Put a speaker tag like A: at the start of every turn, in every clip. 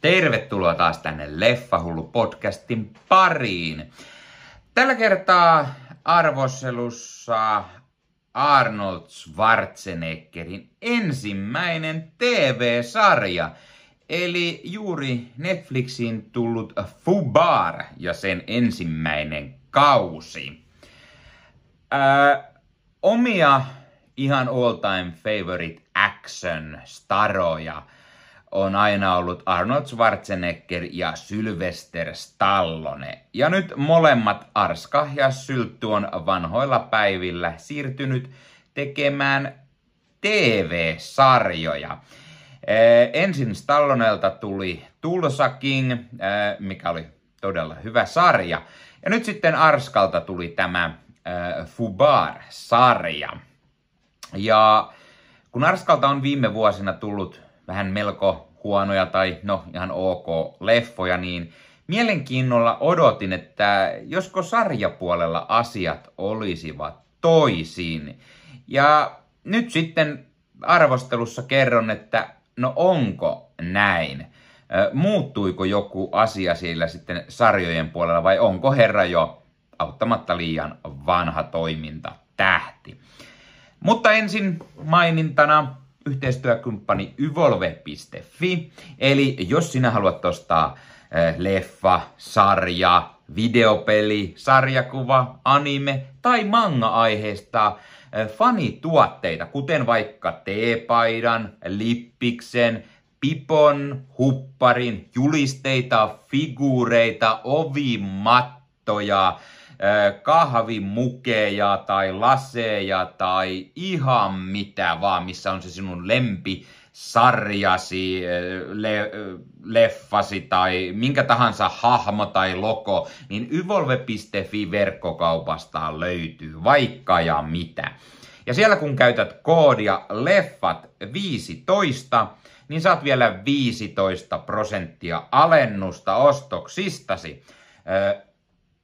A: Tervetuloa taas tänne Leffahullu podcastin pariin. Tällä kertaa arvostelussa Arnold Schwarzeneggerin ensimmäinen TV-sarja, eli juuri Netflixiin tullut Fubar ja sen ensimmäinen kausi. Ää, omia ihan all time favorite action staroja on aina ollut Arnold Schwarzenegger ja Sylvester Stallone. Ja nyt molemmat Arska ja Syltty on vanhoilla päivillä siirtynyt tekemään TV-sarjoja. ensin Stallonelta tuli Tulsa King, mikä oli todella hyvä sarja. Ja nyt sitten Arskalta tuli tämä Fubar-sarja. Ja kun Arskalta on viime vuosina tullut vähän melko huonoja tai no ihan ok leffoja, niin mielenkiinnolla odotin, että josko sarjapuolella asiat olisivat toisin. Ja nyt sitten arvostelussa kerron, että no onko näin? Muuttuiko joku asia siellä sitten sarjojen puolella vai onko herra jo auttamatta liian vanha toiminta tähti? Mutta ensin mainintana yhteistyökumppani yvolve.fi. Eli jos sinä haluat ostaa eh, leffa, sarja, videopeli, sarjakuva, anime tai manga-aiheesta eh, fanituotteita, kuten vaikka teepaidan, lippiksen, pipon, hupparin, julisteita, figuureita, ovimattoja, kahvimukeja tai laseja tai ihan mitä vaan, missä on se sinun lempi sarjasi, le, leffasi tai minkä tahansa hahmo tai logo, niin yvolve.fi verkkokaupasta löytyy vaikka ja mitä. Ja siellä kun käytät koodia leffat15, niin saat vielä 15 prosenttia alennusta ostoksistasi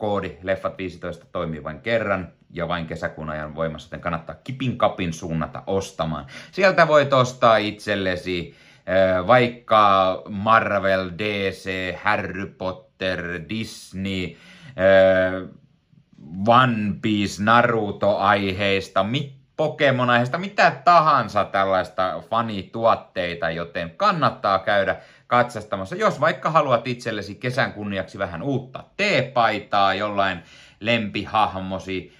A: koodi Leffat 15 toimii vain kerran ja vain kesäkuun ajan voimassa, joten kannattaa kipin kapin suunnata ostamaan. Sieltä voit ostaa itsellesi vaikka Marvel, DC, Harry Potter, Disney, One Piece, Naruto-aiheista, Pokemon-aiheista, mitä tahansa tällaista fanituotteita, joten kannattaa käydä katsastamassa. Jos vaikka haluat itsellesi kesän kunniaksi vähän uutta teepaitaa jollain lempihahmosi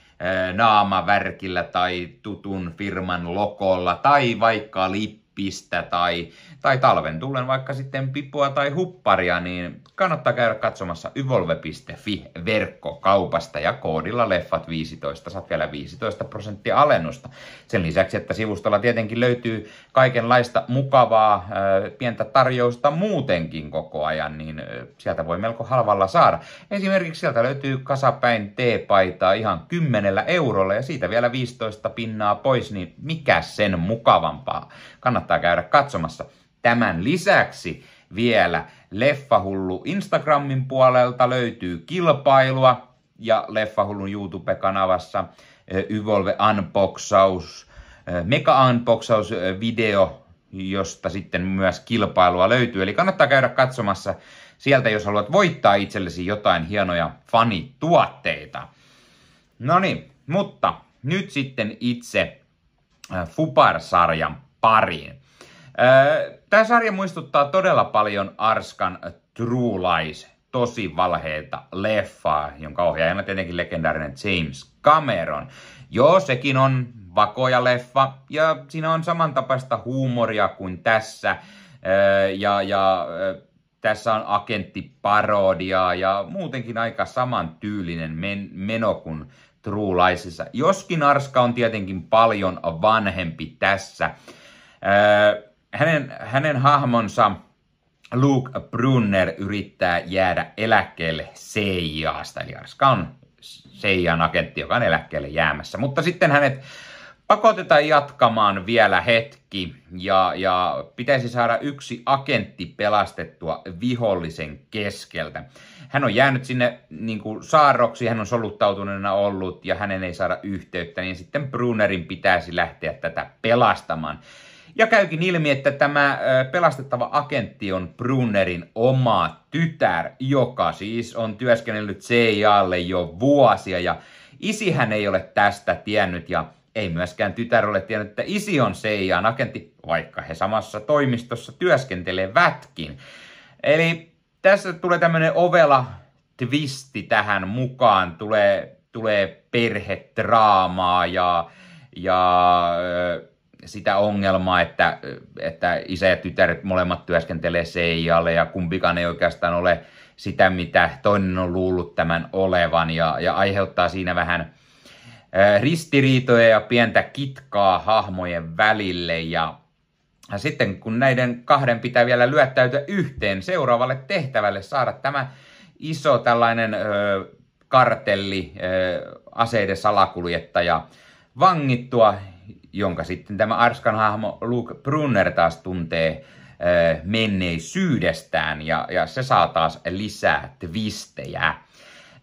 A: naamavärkillä tai tutun firman lokolla tai vaikka lippistä tai tai talven tullen vaikka sitten pipua tai hupparia, niin kannattaa käydä katsomassa yvolve.fi verkkokaupasta ja koodilla leffat 15 saat vielä 15 prosenttia alennusta. Sen lisäksi, että sivustolla tietenkin löytyy kaikenlaista mukavaa pientä tarjousta muutenkin koko ajan, niin sieltä voi melko halvalla saada. Esimerkiksi sieltä löytyy kasapäin T-paitaa ihan 10 eurolla ja siitä vielä 15 pinnaa pois, niin mikä sen mukavampaa? Kannattaa käydä katsomassa. Tämän lisäksi vielä Leffahullu Instagramin puolelta löytyy kilpailua ja Leffahullun YouTube-kanavassa Yvolve Unboxaus, Mega Unboxaus video, josta sitten myös kilpailua löytyy. Eli kannattaa käydä katsomassa sieltä, jos haluat voittaa itsellesi jotain hienoja fanituotteita. No niin, mutta nyt sitten itse Fupar-sarjan pariin. Tämä sarja muistuttaa todella paljon Arskan True Lies, tosi valheita leffaa, jonka ohjaajana tietenkin legendaarinen James Cameron. Joo, sekin on vakoja leffa ja siinä on samantapaista huumoria kuin tässä. Ja, ja tässä on agenttiparodiaa ja muutenkin aika samantyylinen men- meno kuin True Liesissa. Joskin Arska on tietenkin paljon vanhempi tässä hänen, hänen hahmonsa Luke Brunner yrittää jäädä eläkkeelle CIAsta, eli Arska on CIAn agentti, joka on eläkkeelle jäämässä. Mutta sitten hänet pakotetaan jatkamaan vielä hetki ja, ja pitäisi saada yksi agentti pelastettua vihollisen keskeltä. Hän on jäänyt sinne niin kuin saarroksi, hän on soluttautuneena ollut ja hänen ei saada yhteyttä, niin sitten Brunnerin pitäisi lähteä tätä pelastamaan. Ja käykin ilmi, että tämä pelastettava agentti on Brunnerin oma tytär, joka siis on työskennellyt CIAlle jo vuosia ja isihän ei ole tästä tiennyt ja ei myöskään tytär ole tiennyt, että isi on CIAn agentti, vaikka he samassa toimistossa työskentelevätkin. Eli tässä tulee tämmöinen ovela twisti tähän mukaan, tulee, tulee perhetraamaa ja, ja sitä ongelmaa, että, että isä ja tytäret molemmat työskentelee CIAlle ja kumpikaan ei oikeastaan ole sitä, mitä toinen on luullut tämän olevan. Ja, ja aiheuttaa siinä vähän ristiriitoja ja pientä kitkaa hahmojen välille. Ja ja sitten kun näiden kahden pitää vielä lyöttäytyä yhteen seuraavalle tehtävälle, saada tämä iso tällainen ö, kartelli, ö, aseiden salakuljettaja vangittua, jonka sitten tämä Arskan hahmo Luke Brunner taas tuntee ö, menneisyydestään, ja, ja se saa taas lisää twistejä.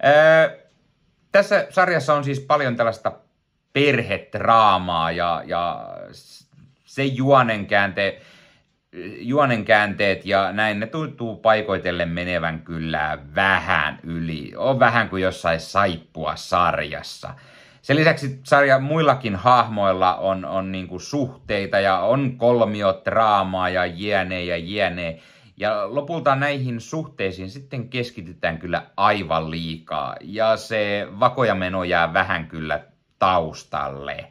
A: Ö, tässä sarjassa on siis paljon tällaista perhetraamaa ja, ja se juonenkäänte, juonenkäänteet ja näin, ne tuntuu paikoitellen menevän kyllä vähän yli. On vähän kuin jossain saippua sarjassa. Sen lisäksi sarja muillakin hahmoilla on, on niinku suhteita ja on kolmiotraamaa ja jne ja jne. Ja lopulta näihin suhteisiin sitten keskitytään kyllä aivan liikaa. Ja se vakojameno jää vähän kyllä taustalle.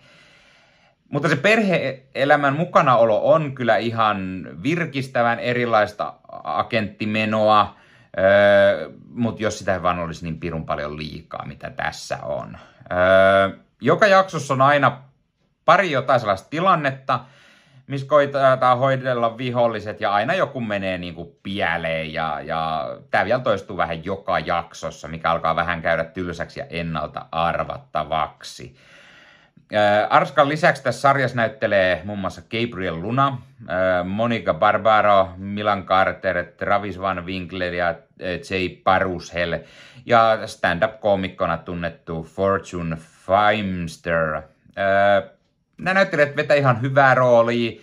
A: Mutta se perheelämän mukanaolo on kyllä ihan virkistävän erilaista agenttimenoa, öö, mutta jos sitä vaan olisi niin pirun paljon liikaa, mitä tässä on. Öö, joka jaksossa on aina pari jotain sellaista tilannetta, missä koitetaan hoidella viholliset ja aina joku menee niin kuin pieleen ja, ja tämä vielä toistuu vähän joka jaksossa, mikä alkaa vähän käydä tylsäksi ja ennalta arvattavaksi. Arskan lisäksi tässä sarjassa näyttelee muun muassa Gabriel Luna, Monica Barbaro, Milan Carter, Travis Van Winkler ja Jay Parushel ja stand-up-koomikkona tunnettu Fortune Feimster. Nämä näyttelijät vetää ihan hyvää roolia.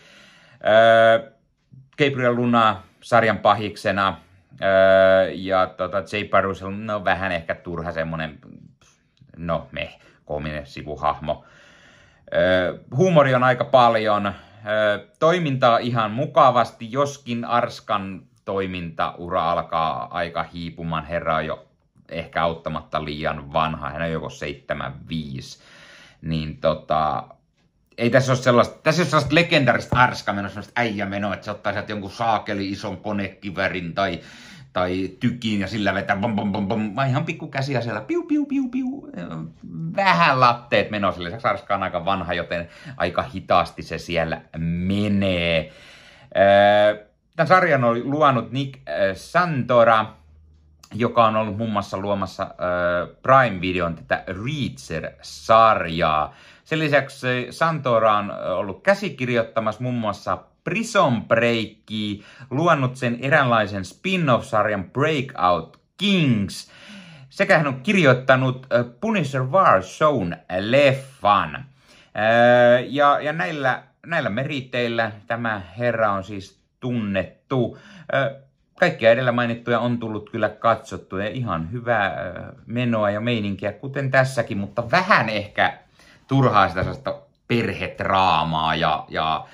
A: Gabriel Luna sarjan pahiksena ja tota, Jay Parushel, no vähän ehkä turha semmonen, no me, koominen sivuhahmo. Huumori on aika paljon. Toimintaa ihan mukavasti, joskin Arskan toimintaura alkaa aika hiipumaan. Herra on jo ehkä auttamatta liian vanha, hän on joko 75. Niin tota, ei tässä ole sellaista, tässä ole sellaista legendarista arska menoa, sellaista äijämenoa, että se ottaa sieltä jonkun saakeli ison konekivärin tai tai tykiin ja sillä vetää bom, bom, bom, bom. Mä ihan pikku käsiä siellä, piu, piu, piu, piu. Vähän latteet menossa. Lisäksi Arska on aika vanha, joten aika hitaasti se siellä menee. Tämän sarjan on luonut Nick Santora, joka on ollut muun muassa luomassa Prime-videon tätä Reacher-sarjaa. Sen lisäksi Santora on ollut käsikirjoittamassa muun muassa Prison Breakia, luonut sen eräänlaisen spin-off-sarjan Breakout Kings, sekä hän on kirjoittanut Punisher War Shown leffan. Ja, ja näillä, näillä meriteillä tämä herra on siis tunnettu. Kaikkia edellä mainittuja on tullut kyllä katsottu ja ihan hyvää menoa ja meininkiä, kuten tässäkin, mutta vähän ehkä turhaa sitä perhetraamaa ja, ja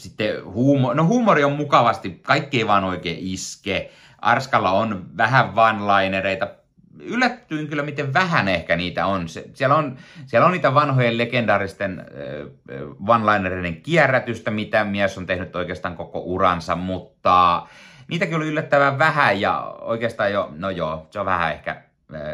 A: sitten huumo, no huumori on mukavasti, kaikki ei vaan oikein iske. Arskalla on vähän one-linereita. Yllättyin kyllä, miten vähän ehkä niitä on. Se, siellä, on siellä on niitä vanhojen legendaaristen äh, one-linereiden kierrätystä, mitä mies on tehnyt oikeastaan koko uransa, mutta niitäkin oli yllättävän vähän ja oikeastaan jo, no joo, se on vähän ehkä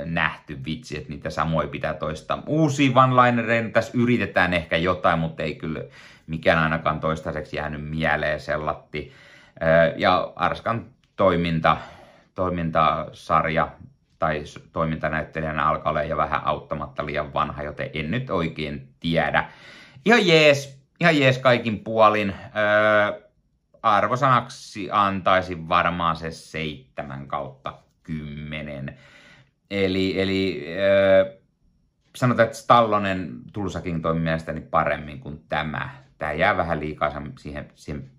A: nähty vitsi, että niitä samoin pitää toistaa. Uusia one-linereita tässä yritetään ehkä jotain, mutta ei kyllä mikään ainakaan toistaiseksi jäänyt mieleen sellatti. Ja Arskan toiminta, toimintasarja tai toimintanäyttelijänä alkaa olla jo vähän auttamatta liian vanha, joten en nyt oikein tiedä. Ihan jees, ihan jees kaikin puolin. Öö, arvosanaksi antaisin varmaan se seitsemän kautta kymmenen. Eli, eli äh, sanotaan, että Stallonen Tulsakin toimi mielestäni paremmin kuin tämä tämä jää vähän liikaa siihen, siihen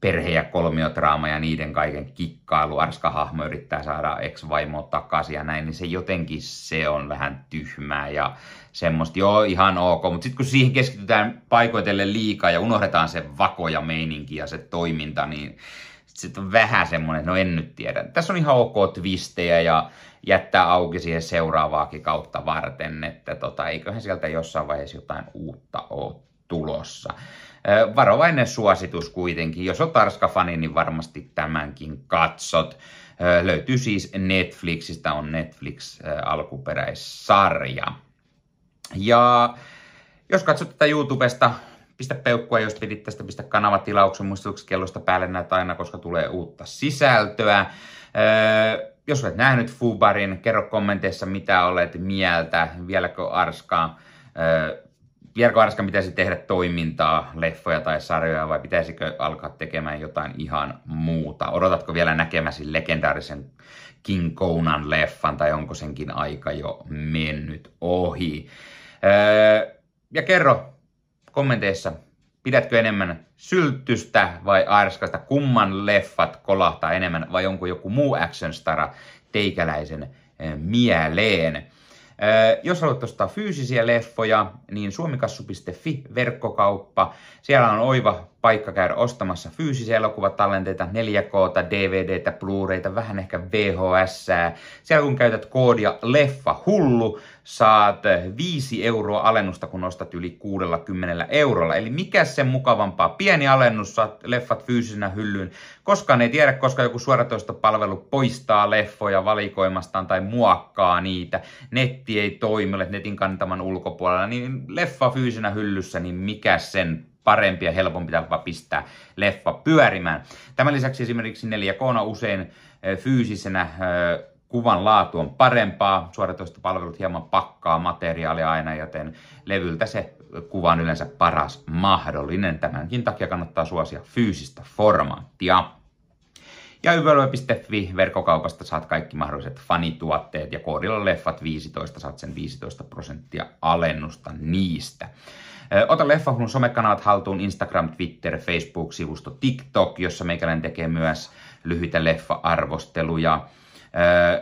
A: perhe- ja kolmiotraama ja niiden kaiken kikkailu, Arska hahmo yrittää saada ex-vaimoa takaisin ja näin, niin se jotenkin se on vähän tyhmää ja semmoista, joo ihan ok, mutta sitten kun siihen keskitytään paikoitelle liikaa ja unohdetaan se vako ja meininki ja se toiminta, niin sitten on vähän semmoinen, no en nyt tiedä. Tässä on ihan ok twistejä ja jättää auki siihen seuraavaakin kautta varten, että tota, eiköhän sieltä jossain vaiheessa jotain uutta ole tulossa. Varovainen suositus kuitenkin. Jos on Tarska-fani, niin varmasti tämänkin katsot. Löytyy siis Netflixistä, on Netflix alkuperäissarja. Ja jos katsot tätä YouTubesta, pistä peukkua, jos pidit tästä, pistä kanavatilauksen muistutuksen kellosta päälle näitä aina, koska tulee uutta sisältöä. jos olet nähnyt Fubarin, kerro kommenteissa mitä olet mieltä, vieläkö Arskaa Jerko Arska pitäisi tehdä toimintaa, leffoja tai sarjoja vai pitäisikö alkaa tekemään jotain ihan muuta? Odotatko vielä näkemäsi legendaarisen King Conan leffan tai onko senkin aika jo mennyt ohi? Öö, ja kerro kommenteissa, pidätkö enemmän syltystä vai arskasta, kumman leffat kolahtaa enemmän vai onko joku muu action stara teikäläisen mieleen? Jos haluat ostaa fyysisiä leffoja, niin suomikassu.fi verkkokauppa. Siellä on oiva paikka käydä ostamassa fyysisiä elokuvatallenteita, 4K, DVDtä, Blu-rayta, vähän ehkä VHS. Siellä kun käytät koodia leffa hullu, saat 5 euroa alennusta, kun ostat yli 60 eurolla. Eli mikä sen mukavampaa? Pieni alennus, saat leffat fyysisenä hyllyyn. Koskaan ei tiedä, koska joku suoratoistopalvelu poistaa leffoja valikoimastaan tai muokkaa niitä. Netti ei toimi, olet netin kantaman ulkopuolella, niin leffa fyysisenä hyllyssä, niin mikä sen parempi ja helpompi tapa pistää leffa pyörimään. Tämän lisäksi esimerkiksi 4K usein fyysisenä kuvan laatu on parempaa, suoratoistopalvelut hieman pakkaa materiaalia aina, joten levyltä se kuva on yleensä paras mahdollinen. Tämänkin takia kannattaa suosia fyysistä formaattia. Ja yvälö.fi verkkokaupasta saat kaikki mahdolliset fanituotteet ja koodilla leffat 15 saat sen 15 prosenttia alennusta niistä. Ota Leffahulun somekanavat haltuun Instagram, Twitter, Facebook-sivusto, TikTok, jossa meikäläinen tekee myös lyhyitä leffa-arvosteluja.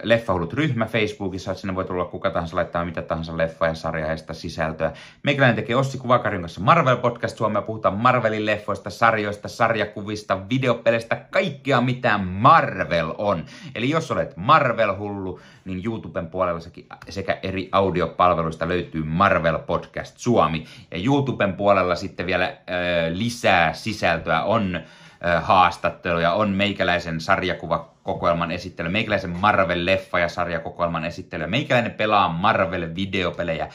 A: Leffahullut ryhmä Facebookissa, että sinne voi tulla kuka tahansa laittaa mitä tahansa leffa- ja sarjaheista sisältöä. Meikäläinen tekee Ossi Kuvakarin kanssa Marvel Podcast Suomea, puhutaan Marvelin leffoista, sarjoista, sarjakuvista, videopeleistä, kaikkea mitä Marvel on. Eli jos olet Marvel-hullu, niin YouTuben puolella sekä eri audiopalveluista löytyy Marvel Podcast Suomi. Ja YouTuben puolella sitten vielä äh, lisää sisältöä on haastatteluja, on meikäläisen sarjakuvakokoelman esittely, meikäläisen Marvel-leffa- ja sarjakokoelman esittely, meikäläinen pelaa Marvel-videopelejä,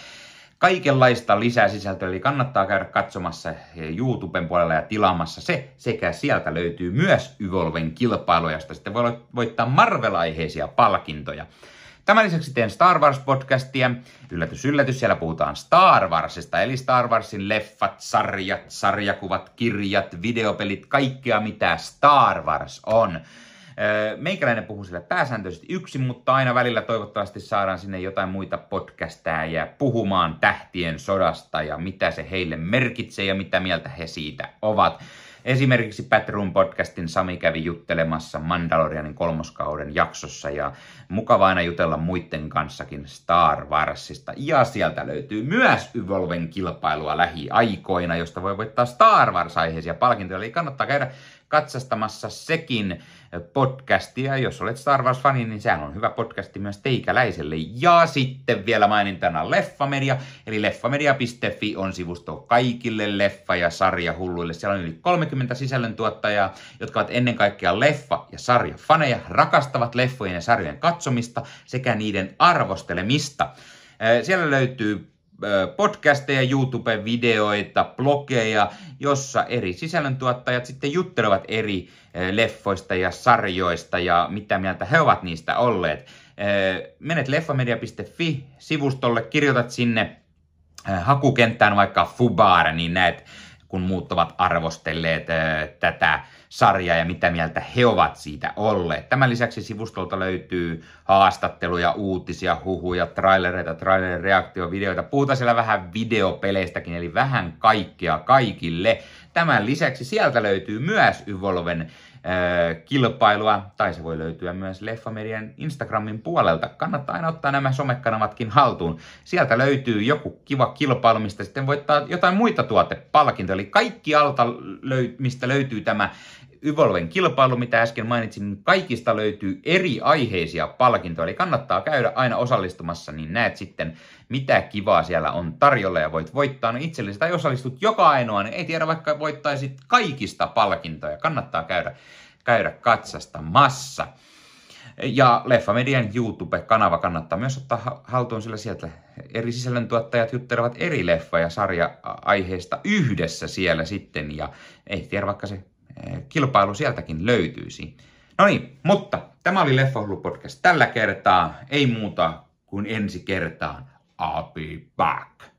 A: kaikenlaista lisää sisältöä, eli kannattaa käydä katsomassa YouTuben puolella ja tilaamassa se, sekä sieltä löytyy myös Yvolven kilpailu, josta sitten voi voittaa Marvel-aiheisia palkintoja. Tämän lisäksi teen Star Wars-podcastia. Yllätys, yllätys, siellä puhutaan Star Warsista, eli Star Warsin leffat, sarjat, sarjakuvat, kirjat, videopelit, kaikkea mitä Star Wars on. Meikäläinen puhuu sille pääsääntöisesti yksin, mutta aina välillä toivottavasti saadaan sinne jotain muita podcasteja puhumaan tähtien sodasta ja mitä se heille merkitsee ja mitä mieltä he siitä ovat. Esimerkiksi Patroon podcastin Sami kävi juttelemassa Mandalorianin kolmoskauden jaksossa ja mukava aina jutella muiden kanssakin Star Warsista. Ja sieltä löytyy myös Yvolven kilpailua lähiaikoina, josta voi voittaa Star Wars-aiheisia palkintoja. Eli kannattaa käydä katsastamassa sekin podcastia. Jos olet Star Wars-fani, niin sehän on hyvä podcasti myös teikäläiselle. Ja sitten vielä mainintana Leffamedia, eli leffamedia.fi on sivusto kaikille leffa- ja sarjahulluille. Siellä on yli 30 sisällöntuottajaa, jotka ovat ennen kaikkea leffa- ja sarjafaneja, rakastavat leffojen ja sarjojen katsomista sekä niiden arvostelemista. Siellä löytyy podcasteja, YouTube-videoita, blogeja, jossa eri sisällöntuottajat sitten juttelevat eri leffoista ja sarjoista ja mitä mieltä he ovat niistä olleet. Menet leffamedia.fi-sivustolle, kirjoitat sinne hakukenttään vaikka Fubar, niin näet, kun muut ovat arvostelleet tätä sarja ja mitä mieltä he ovat siitä olleet. Tämän lisäksi sivustolta löytyy haastatteluja, uutisia, huhuja, trailereita, trailerin reaktiovideoita. Puhutaan siellä vähän videopeleistäkin, eli vähän kaikkea kaikille. Tämän lisäksi sieltä löytyy myös Yvolven kilpailua, tai se voi löytyä myös Leffamedian Instagramin puolelta. Kannattaa aina ottaa nämä somekanavatkin haltuun. Sieltä löytyy joku kiva kilpailu, mistä sitten voittaa jotain muita tuotepalkintoja. Eli kaikki alta, mistä löytyy tämä Yvolven kilpailu, mitä äsken mainitsin, niin kaikista löytyy eri aiheisia palkintoja. Eli kannattaa käydä aina osallistumassa, niin näet sitten, mitä kivaa siellä on tarjolla ja voit voittaa no itsellesi tai osallistut joka ainoa, niin ei tiedä vaikka voittaisit kaikista palkintoja. Kannattaa käydä, käydä katsastamassa. Ja Leffamedian YouTube-kanava kannattaa myös ottaa haltuun, sillä sieltä eri sisällöntuottajat juttelevat eri leffa- ja sarja-aiheista yhdessä siellä sitten. Ja ei tiedä, vaikka se kilpailu sieltäkin löytyisi. No niin, mutta tämä oli Leffahullu podcast tällä kertaa. Ei muuta kuin ensi kertaan. I'll be back.